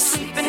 Don't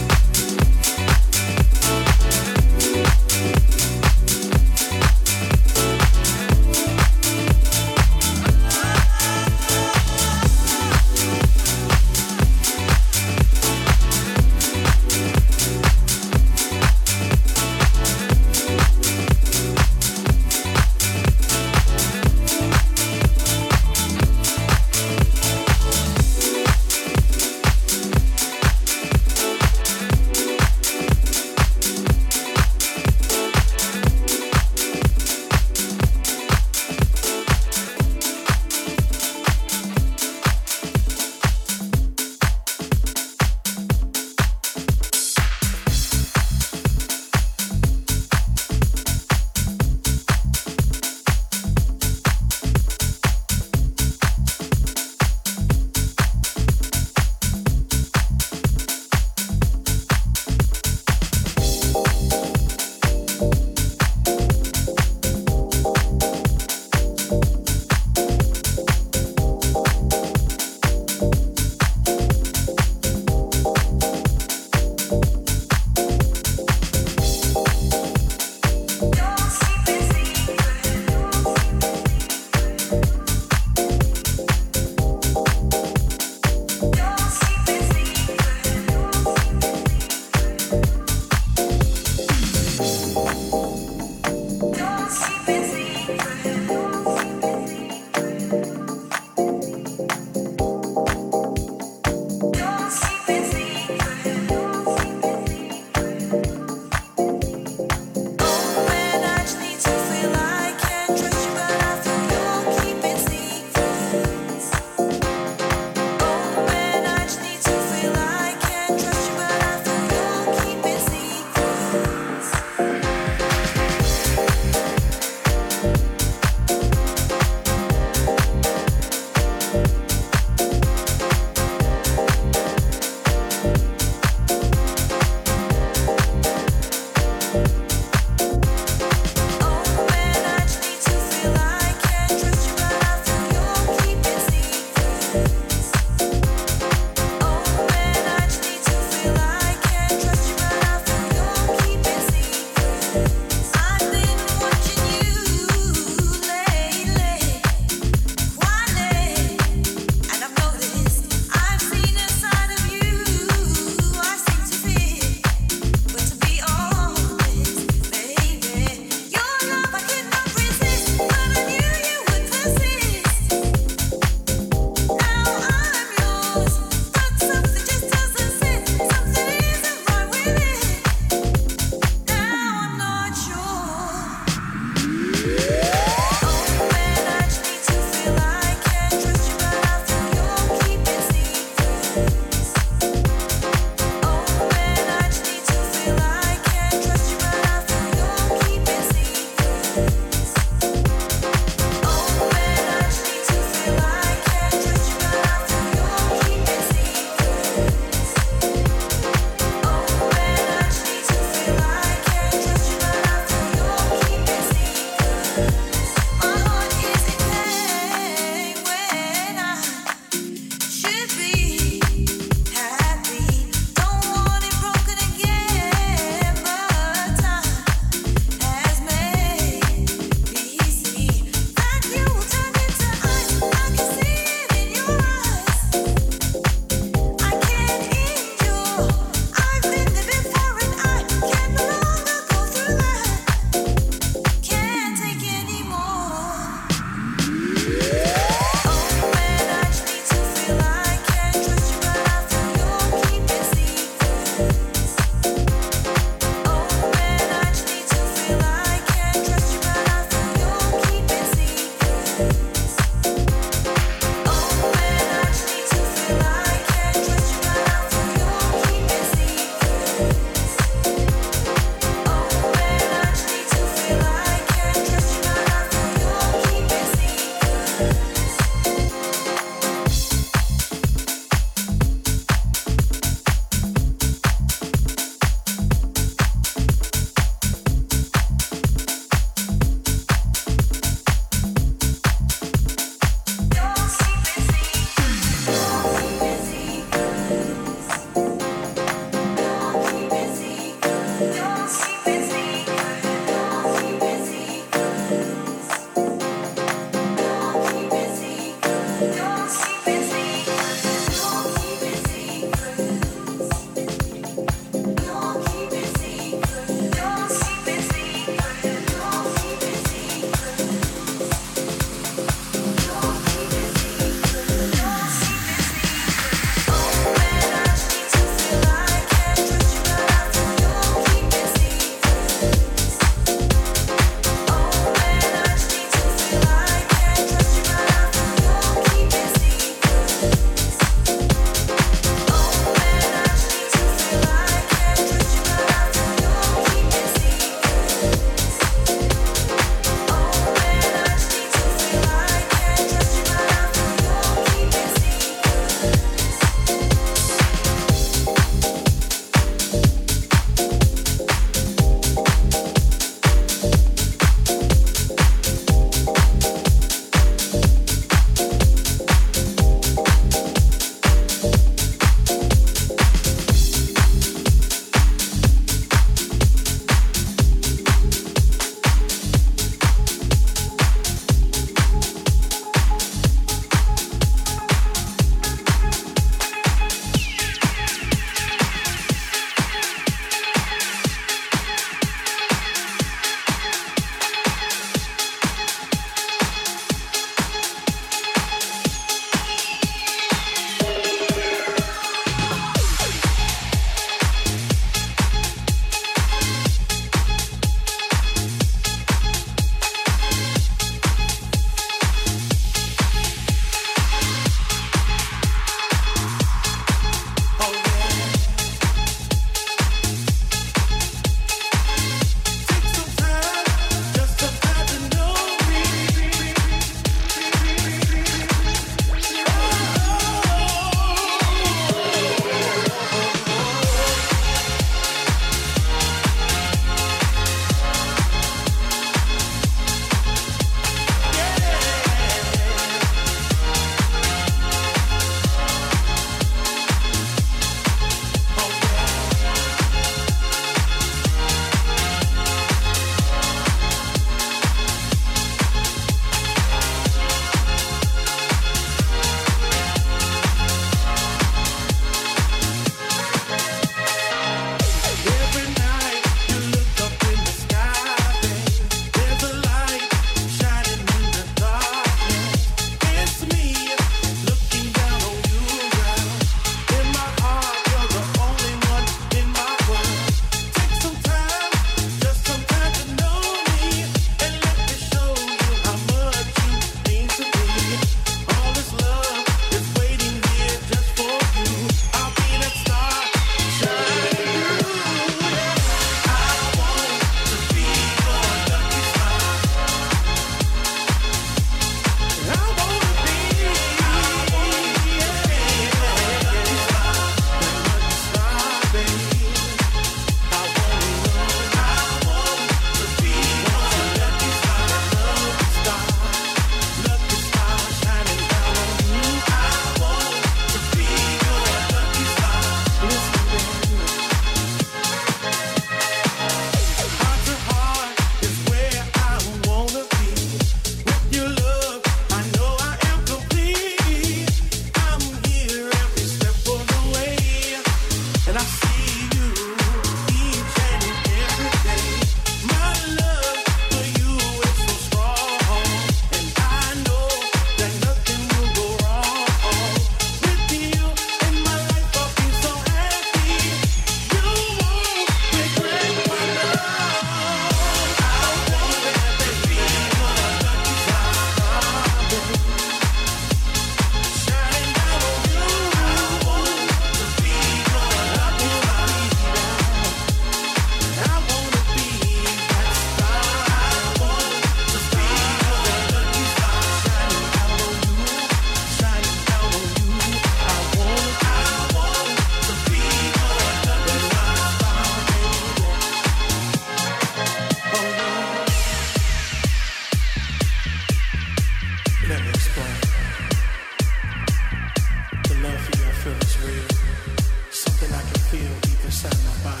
Something I can feel deep inside my body.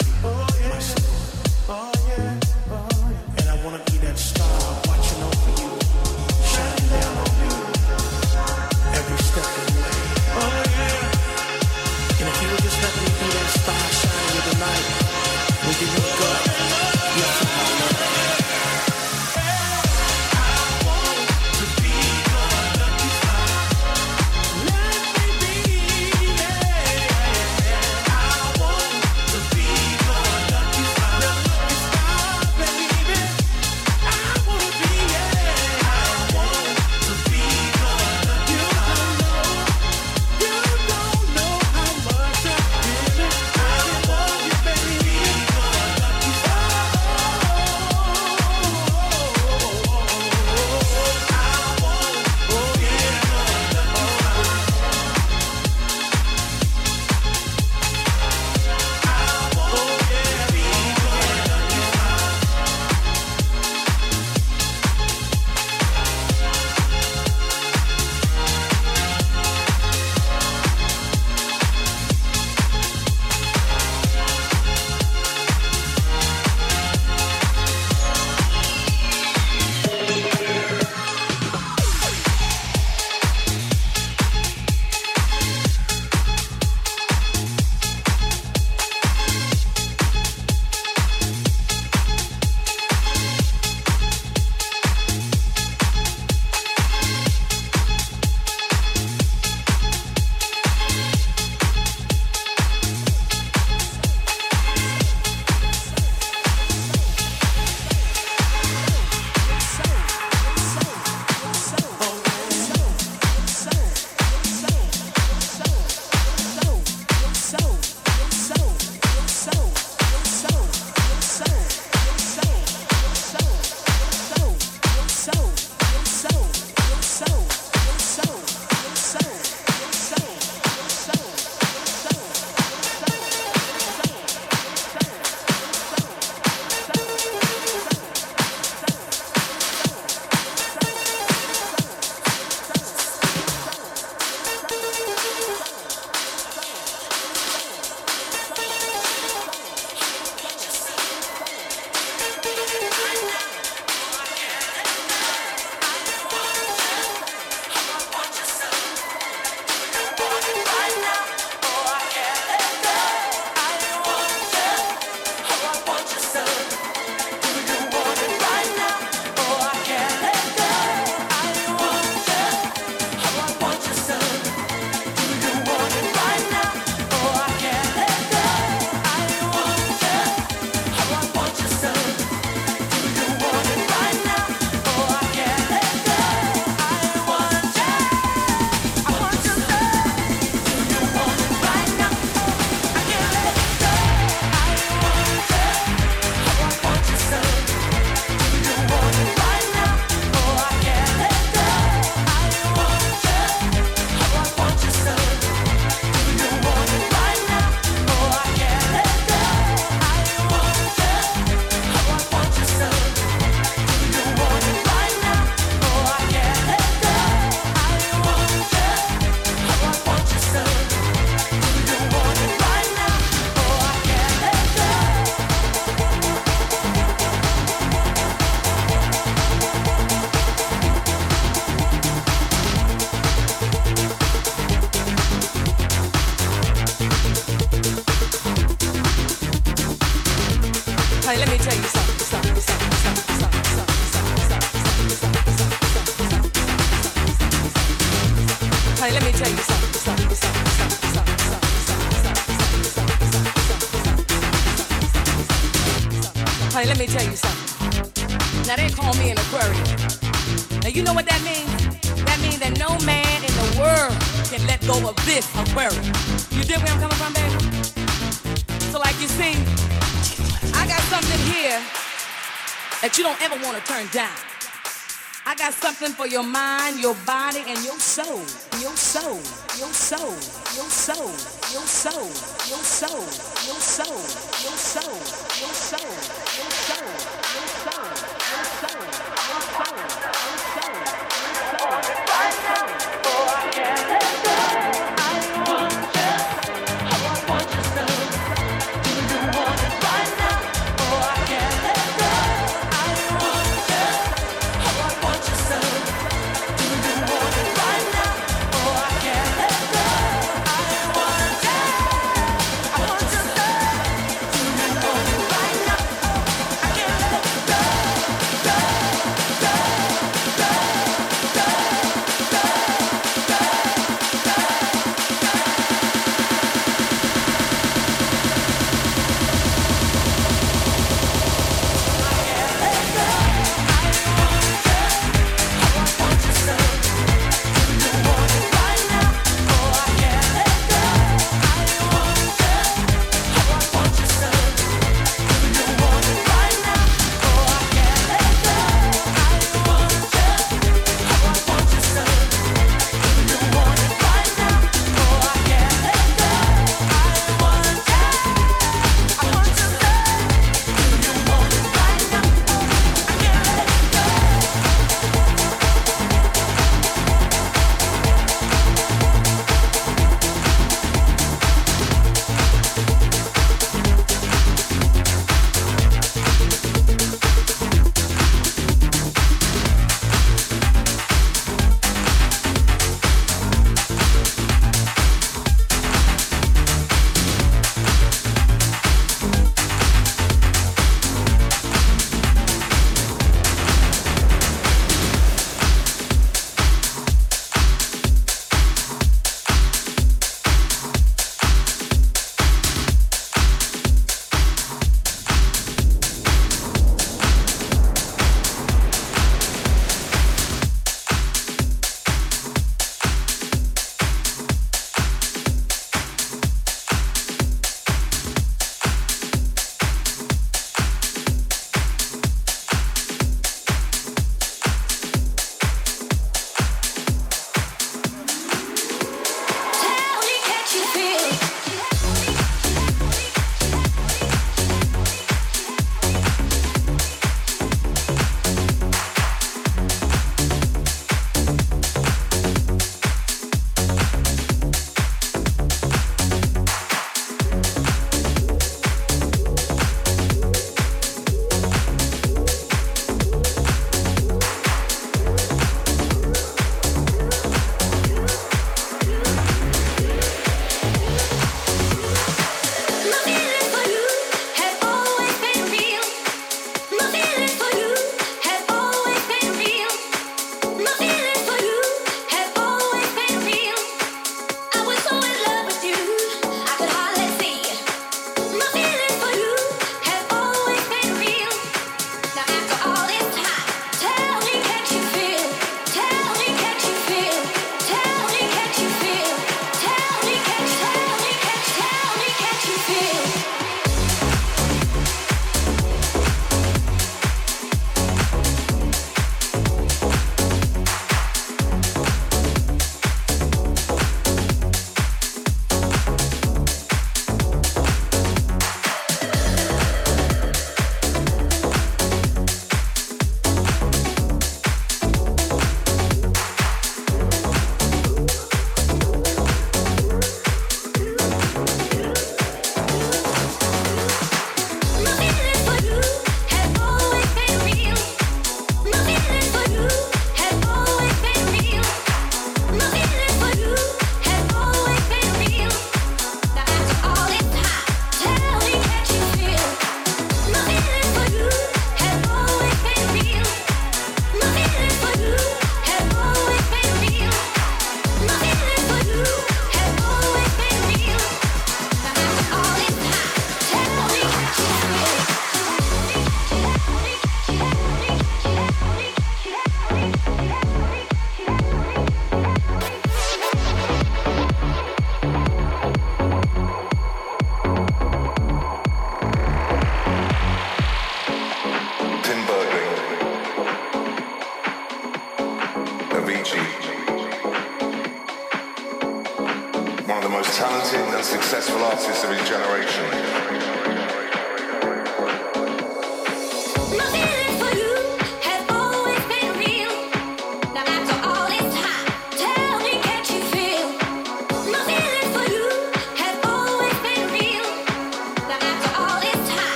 turn down. I got something for your mind, your body, and your soul. Your soul. Your soul. Your soul. Your soul. Your soul. Your soul.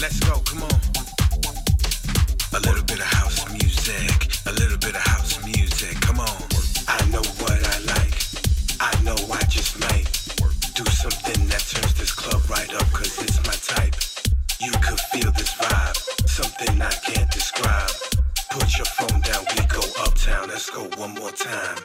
Let's go, come on. A little bit of house music, a little bit of house music, come on. I know what I like, I know I just might do something that turns this club right up, cause it's my type. You could feel this vibe, something I can't describe. Put your phone down, we go uptown, let's go one more time.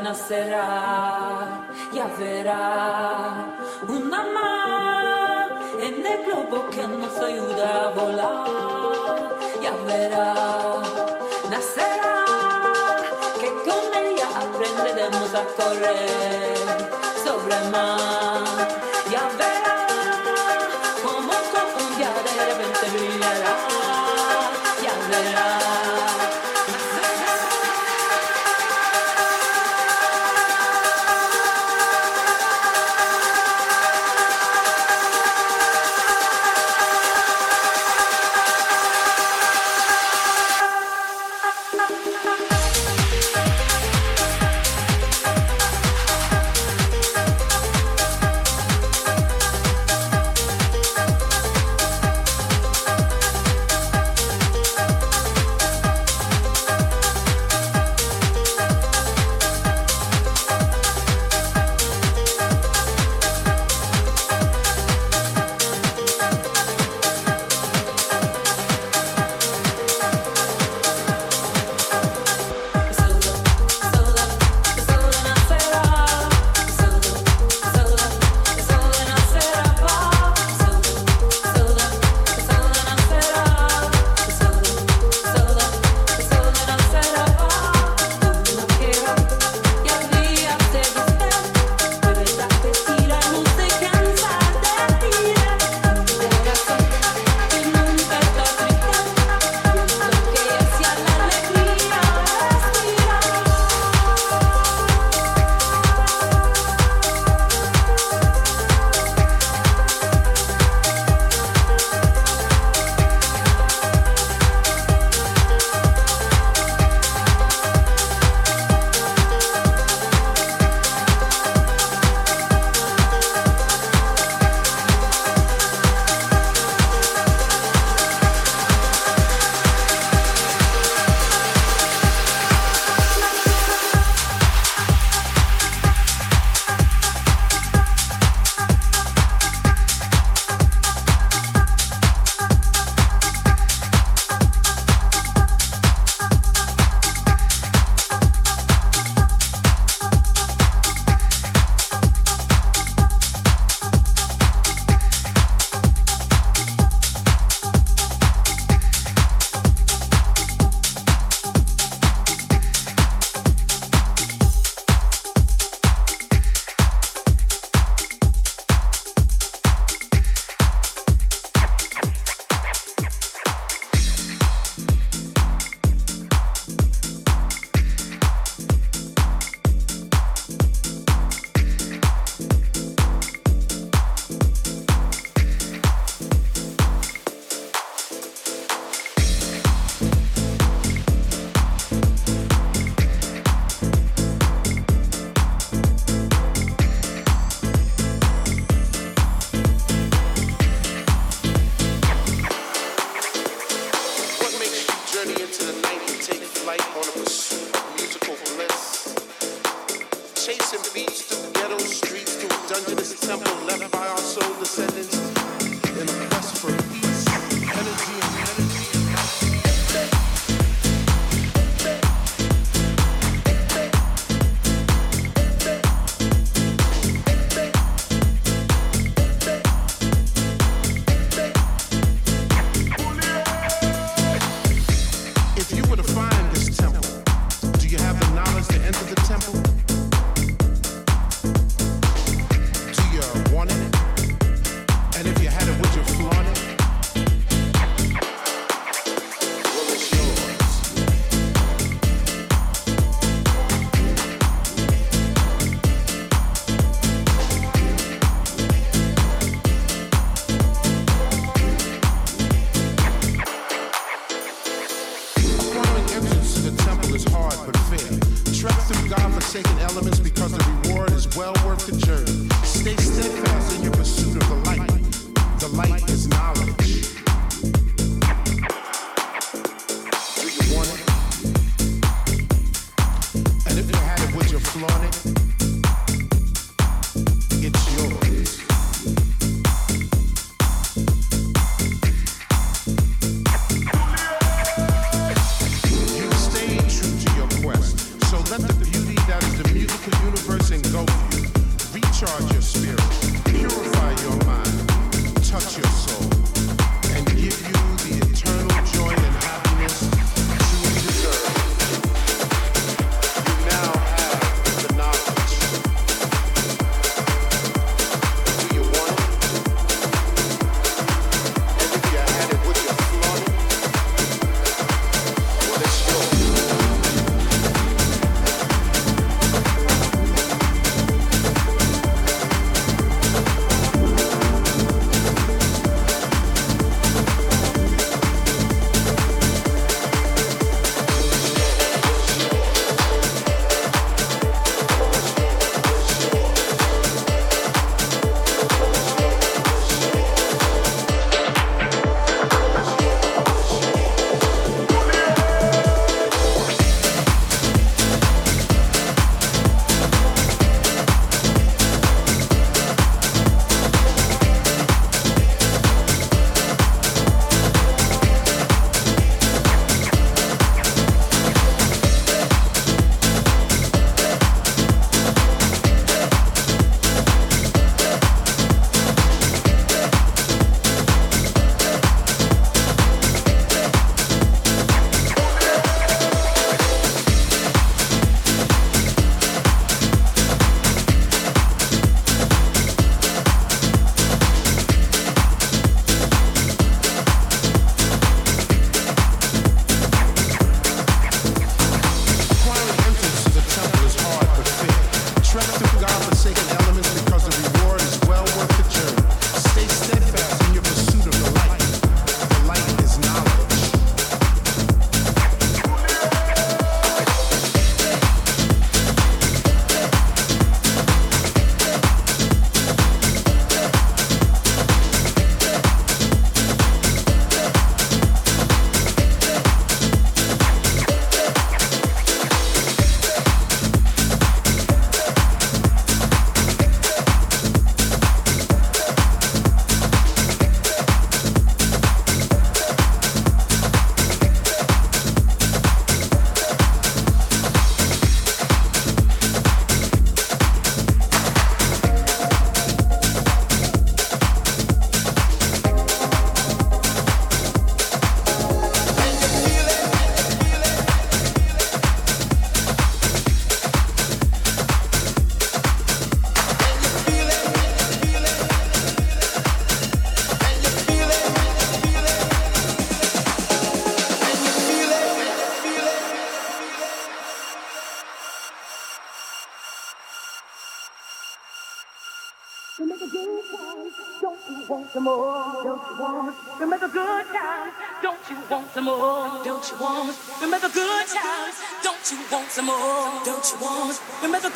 Calenta nacerá, ya verá una mano en el globo que nos ayuda a volar, ya verá, nacerá, que con ella aprenderemos a correr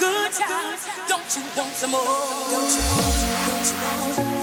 good times. Don't you want some more? Don't you want, don't you want some more?